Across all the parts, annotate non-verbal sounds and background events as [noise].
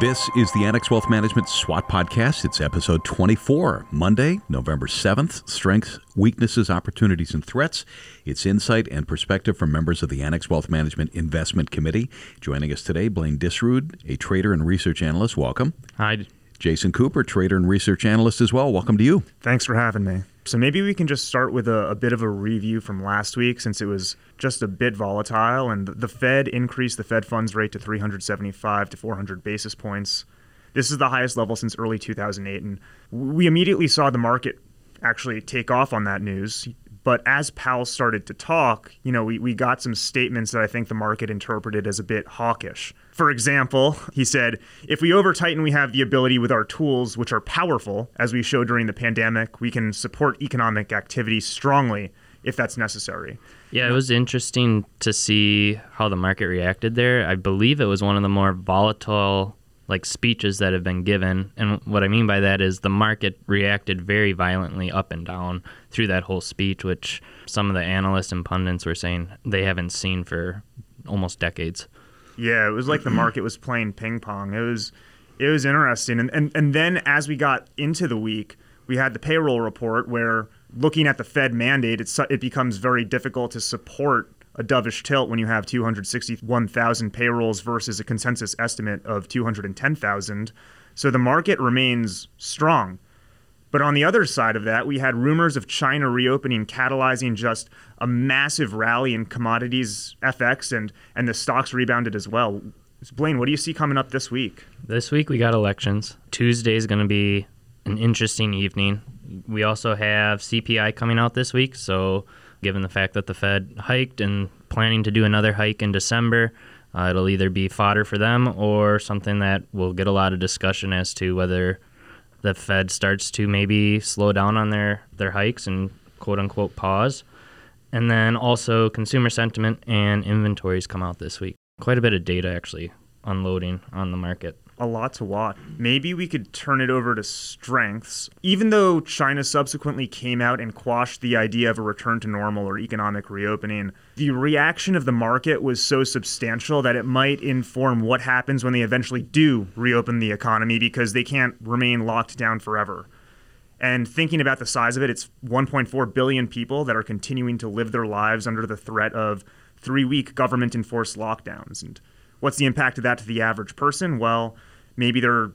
This is the Annex Wealth Management SWOT podcast. It's episode 24, Monday, November 7th. Strengths, weaknesses, opportunities, and threats. It's insight and perspective from members of the Annex Wealth Management Investment Committee. Joining us today, Blaine Disrud, a trader and research analyst. Welcome. Hi. Jason Cooper, trader and research analyst as well. Welcome to you. Thanks for having me. So maybe we can just start with a, a, bit of a review from last week since it was just a bit volatile and the Fed increased the Fed funds rate to 375 to 400 basis points. This is the highest level since early 2008 and we immediately saw the market actually take off on that news. But as Powell started to talk, you know, we, we got some statements that I think the market interpreted as a bit hawkish. For example, [laughs] he said, if we over tighten, we have the ability with our tools, which are powerful, as we showed during the pandemic, we can support economic activity strongly if that's necessary. Yeah, it was interesting to see how the market reacted there. I believe it was one of the more volatile like speeches that have been given. And what I mean by that is the market reacted very violently up and down through that whole speech, which some of the analysts and pundits were saying they haven't seen for almost decades. Yeah, it was like the market was playing ping pong. It was it was interesting. And and, and then as we got into the week, we had the payroll report where looking at the Fed mandate, it's, it becomes very difficult to support a dovish tilt when you have 261,000 payrolls versus a consensus estimate of 210,000. So the market remains strong. But on the other side of that, we had rumors of China reopening catalyzing just a massive rally in commodities FX and and the stocks rebounded as well. Blaine, what do you see coming up this week? This week we got elections. Tuesday is going to be an interesting evening. We also have CPI coming out this week, so given the fact that the Fed hiked and planning to do another hike in December. Uh, it'll either be fodder for them or something that will get a lot of discussion as to whether the Fed starts to maybe slow down on their, their hikes and quote unquote pause. And then also consumer sentiment and inventories come out this week. Quite a bit of data actually unloading on the market a lot to watch. Maybe we could turn it over to strengths. Even though China subsequently came out and quashed the idea of a return to normal or economic reopening, the reaction of the market was so substantial that it might inform what happens when they eventually do reopen the economy because they can't remain locked down forever. And thinking about the size of it, it's 1.4 billion people that are continuing to live their lives under the threat of three week government enforced lockdowns. And what's the impact of that to the average person? Well, maybe they're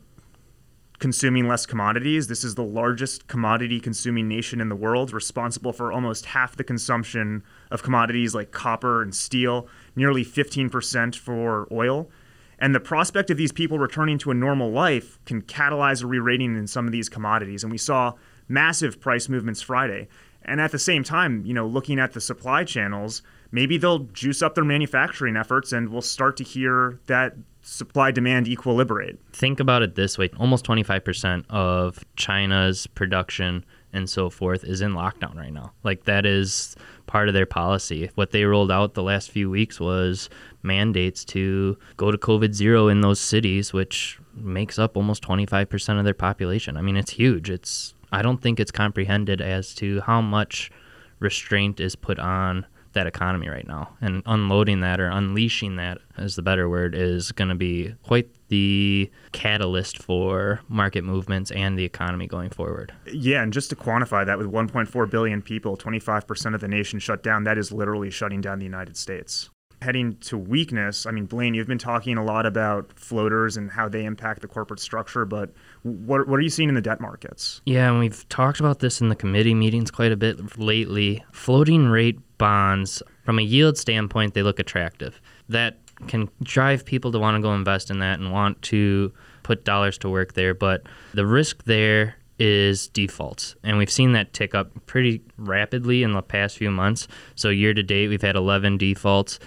consuming less commodities. This is the largest commodity consuming nation in the world, responsible for almost half the consumption of commodities like copper and steel, nearly 15% for oil. And the prospect of these people returning to a normal life can catalyze a re rating in some of these commodities. And we saw massive price movements Friday. And at the same time, you know, looking at the supply channels, maybe they'll juice up their manufacturing efforts and we'll start to hear that supply demand equilibrate. Think about it this way almost 25% of China's production and so forth is in lockdown right now. Like that is part of their policy. What they rolled out the last few weeks was mandates to go to COVID zero in those cities, which makes up almost 25% of their population. I mean, it's huge. It's I don't think it's comprehended as to how much restraint is put on that economy right now. And unloading that or unleashing that, is the better word, is going to be quite the catalyst for market movements and the economy going forward. Yeah, and just to quantify that, with 1.4 billion people, 25% of the nation shut down, that is literally shutting down the United States heading to weakness, I mean, Blaine, you've been talking a lot about floaters and how they impact the corporate structure, but what, what are you seeing in the debt markets? Yeah, and we've talked about this in the committee meetings quite a bit lately. Floating rate bonds, from a yield standpoint, they look attractive. That can drive people to want to go invest in that and want to put dollars to work there, but the risk there is defaults. And we've seen that tick up pretty rapidly in the past few months. So, year to date, we've had 11 defaults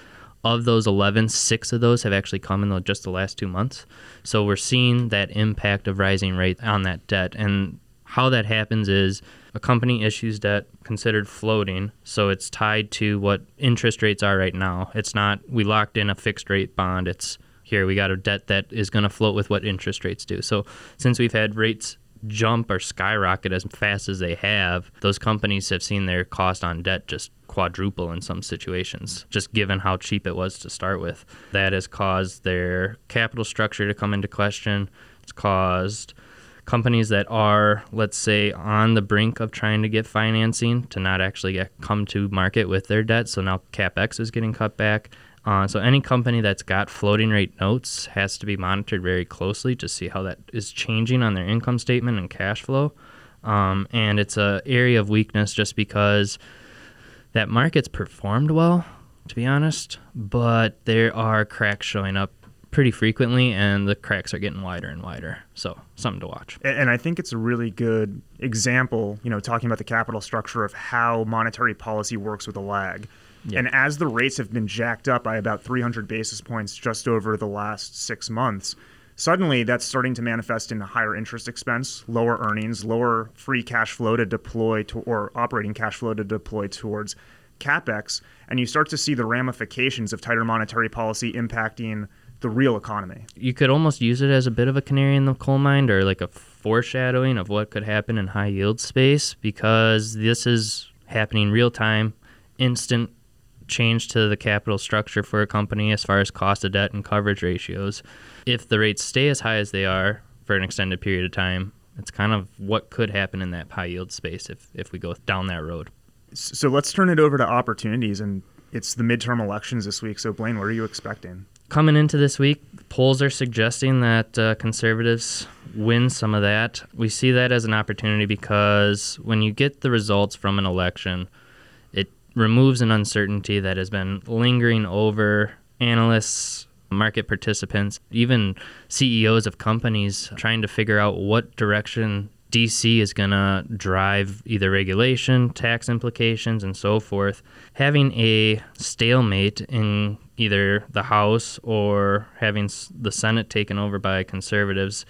of those 11, six of those have actually come in just the last two months. So we're seeing that impact of rising rates on that debt. And how that happens is a company issues debt considered floating, so it's tied to what interest rates are right now. It's not we locked in a fixed rate bond. It's here we got a debt that is going to float with what interest rates do. So since we've had rates jump or skyrocket as fast as they have, those companies have seen their cost on debt just quadruple in some situations, just given how cheap it was to start with. That has caused their capital structure to come into question. It's caused companies that are, let's say, on the brink of trying to get financing to not actually get, come to market with their debt. So now capex is getting cut back. Uh, so any company that's got floating rate notes has to be monitored very closely to see how that is changing on their income statement and cash flow. Um, and it's a area of weakness just because that market's performed well, to be honest, but there are cracks showing up pretty frequently, and the cracks are getting wider and wider. So something to watch. And I think it's a really good example, you know, talking about the capital structure of how monetary policy works with a lag. Yeah. And as the rates have been jacked up by about 300 basis points just over the last six months, suddenly that's starting to manifest in higher interest expense, lower earnings, lower free cash flow to deploy to, or operating cash flow to deploy towards capex, and you start to see the ramifications of tighter monetary policy impacting the real economy. You could almost use it as a bit of a canary in the coal mine or like a foreshadowing of what could happen in high yield space because this is happening real time, instant change to the capital structure for a company as far as cost of debt and coverage ratios. If the rates stay as high as they are for an extended period of time, it's kind of what could happen in that high yield space if, if we go down that road. So let's turn it over to opportunities. And it's the midterm elections this week. So, Blaine, what are you expecting? Coming into this week, polls are suggesting that uh, conservatives win some of that. We see that as an opportunity because when you get the results from an election, it removes an uncertainty that has been lingering over analysts, market participants, even CEOs of companies trying to figure out what direction DC is going to drive either regulation, tax implications, and so forth. Having a stalemate in either the House or having the Senate taken over by conservatives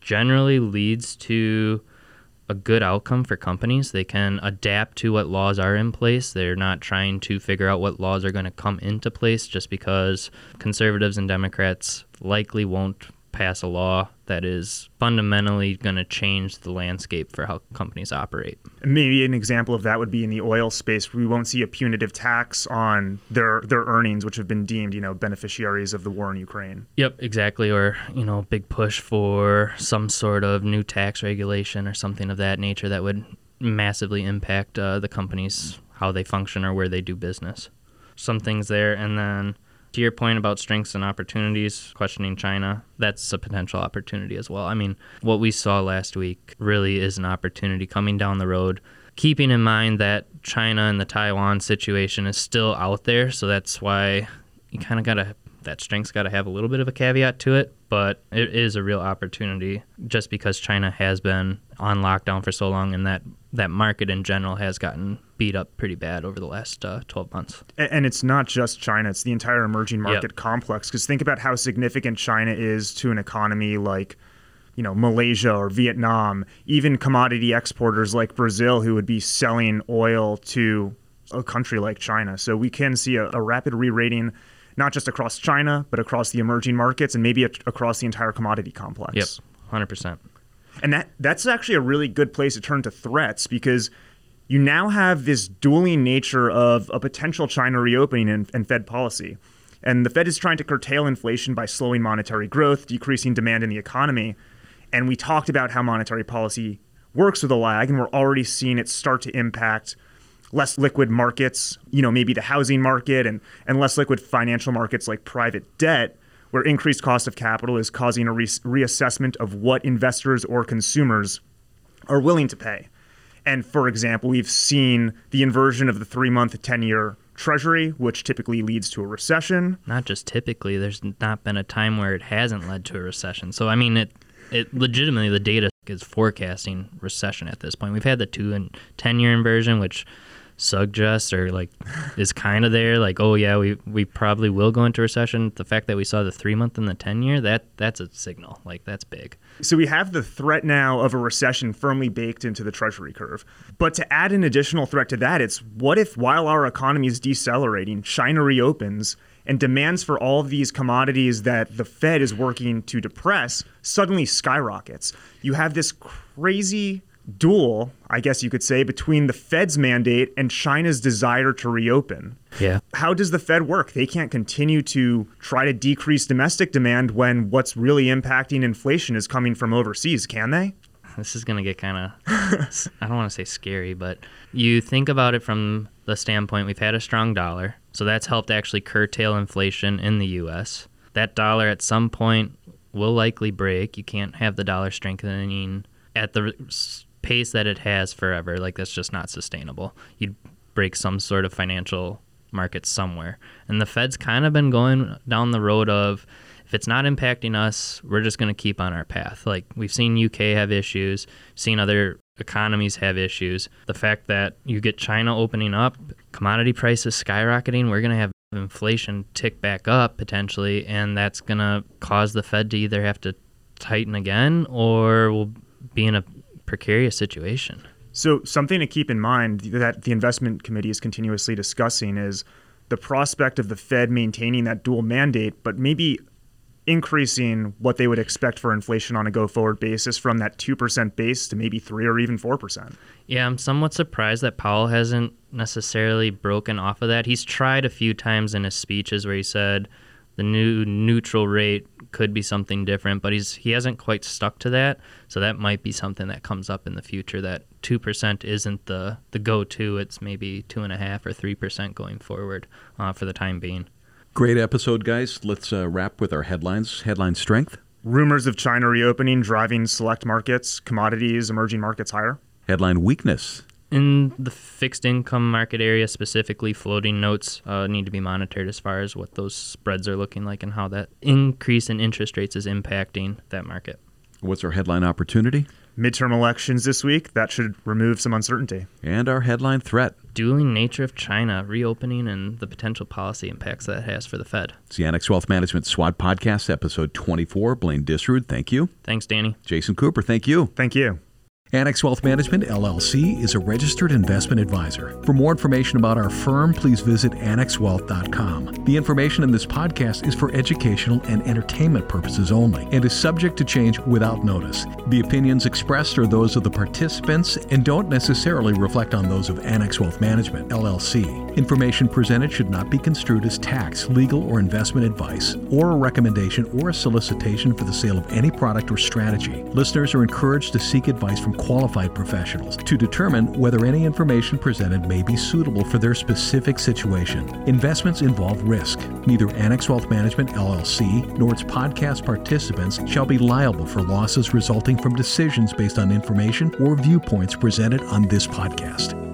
generally leads to a good outcome for companies. They can adapt to what laws are in place. They're not trying to figure out what laws are going to come into place just because conservatives and Democrats likely won't pass a law that is fundamentally going to change the landscape for how companies operate. Maybe an example of that would be in the oil space. We won't see a punitive tax on their their earnings, which have been deemed, you know, beneficiaries of the war in Ukraine. Yep, exactly. Or you know, big push for some sort of new tax regulation or something of that nature that would massively impact uh, the companies how they function or where they do business. Some things there, and then to your point about strengths and opportunities, questioning China, that's a potential opportunity as well. I mean, what we saw last week really is an opportunity coming down the road, keeping in mind that China and the Taiwan situation is still out there. So that's why you kind of got to, that strength's got to have a little bit of a caveat to it, but it is a real opportunity just because China has been on lockdown for so long and that that market in general has gotten beat up pretty bad over the last uh, 12 months. And it's not just China, it's the entire emerging market yep. complex. Because think about how significant China is to an economy like, you know, Malaysia or Vietnam, even commodity exporters like Brazil who would be selling oil to a country like China. So we can see a, a rapid re rating, not just across China, but across the emerging markets and maybe a, across the entire commodity complex. Yep, 100%. And that that's actually a really good place to turn to threats because you now have this dueling nature of a potential China reopening and, and Fed policy. And the Fed is trying to curtail inflation by slowing monetary growth, decreasing demand in the economy. And we talked about how monetary policy works with a lag, and we're already seeing it start to impact less liquid markets, you know, maybe the housing market and, and less liquid financial markets like private debt where increased cost of capital is causing a re- reassessment of what investors or consumers are willing to pay. And for example, we've seen the inversion of the three month, 10 year treasury, which typically leads to a recession. Not just typically, there's not been a time where it hasn't led to a recession. So, I mean, it, it legitimately, the data is forecasting recession at this point. We've had the two and 10 year inversion, which suggests or like is kind of there like oh yeah we we probably will go into recession. The fact that we saw the 3 month and the 10 year that that's a signal. Like that's big. So we have the threat now of a recession firmly baked into the treasury curve. But to add an additional threat to that it's what if while our economy is decelerating China reopens and demands for all of these commodities that the Fed is working to depress suddenly skyrockets? You have this crazy duel, I guess you could say, between the Fed's mandate and China's desire to reopen. Yeah. How does the Fed work? They can't continue to try to decrease domestic demand when what's really impacting inflation is coming from overseas, can they? This is going to get kind of, I don't want to say scary, but you think about it from the standpoint we've had a strong dollar. So that's helped actually curtail inflation in the U.S. That dollar at some point will likely break. You can't have the dollar strengthening at the pace that it has forever. Like, that's just not sustainable. You'd break some sort of financial market somewhere. And the Fed's kind of been going down the road of, if it's not impacting us, we're just going to keep on our path. Like we've seen UK have issues, seen other economies have issues. The fact that you get China opening up, commodity prices skyrocketing, we're going to have inflation tick back up potentially, and that's going to cause the Fed to either have to tighten again or we'll be in a precarious situation. So, something to keep in mind that the investment committee is continuously discussing is the prospect of the Fed maintaining that dual mandate, but maybe increasing what they would expect for inflation on a go forward basis from that 2% base to maybe 3 or even 4%. Yeah, I'm somewhat surprised that Powell hasn't necessarily broken off of that. He's tried a few times in his speeches where he said the new neutral rate could be something different, but he's he hasn't quite stuck to that. So that might be something that comes up in the future. That two percent isn't the the go to. It's maybe two and a half or three percent going forward uh, for the time being. Great episode, guys. Let's uh, wrap with our headlines. Headline strength. Rumors of China reopening driving select markets, commodities, emerging markets higher. Headline weakness. In the fixed income market area specifically, floating notes uh, need to be monitored as far as what those spreads are looking like and how that increase in interest rates is impacting that market. What's our headline opportunity? Midterm elections this week. That should remove some uncertainty. And our headline threat. Dueling nature of China reopening and the potential policy impacts that has for the Fed. It's the Annex Wealth Management SWOT Podcast, episode 24. Blaine Disrud, thank you. Thanks, Danny. Jason Cooper, thank you. Thank you. Annex Wealth Management, LLC, is a registered investment advisor. For more information about our firm, please visit annexwealth.com. The information in this podcast is for educational and entertainment purposes only and is subject to change without notice. The opinions expressed are those of the participants and don't necessarily reflect on those of Annex Wealth Management, LLC. Information presented should not be construed as tax, legal, or investment advice, or a recommendation or a solicitation for the sale of any product or strategy. Listeners are encouraged to seek advice from qualified professionals to determine whether any information presented may be suitable for their specific situation. Investments involve risk. Neither Annex Wealth Management LLC nor its podcast participants shall be liable for losses resulting from decisions based on information or viewpoints presented on this podcast.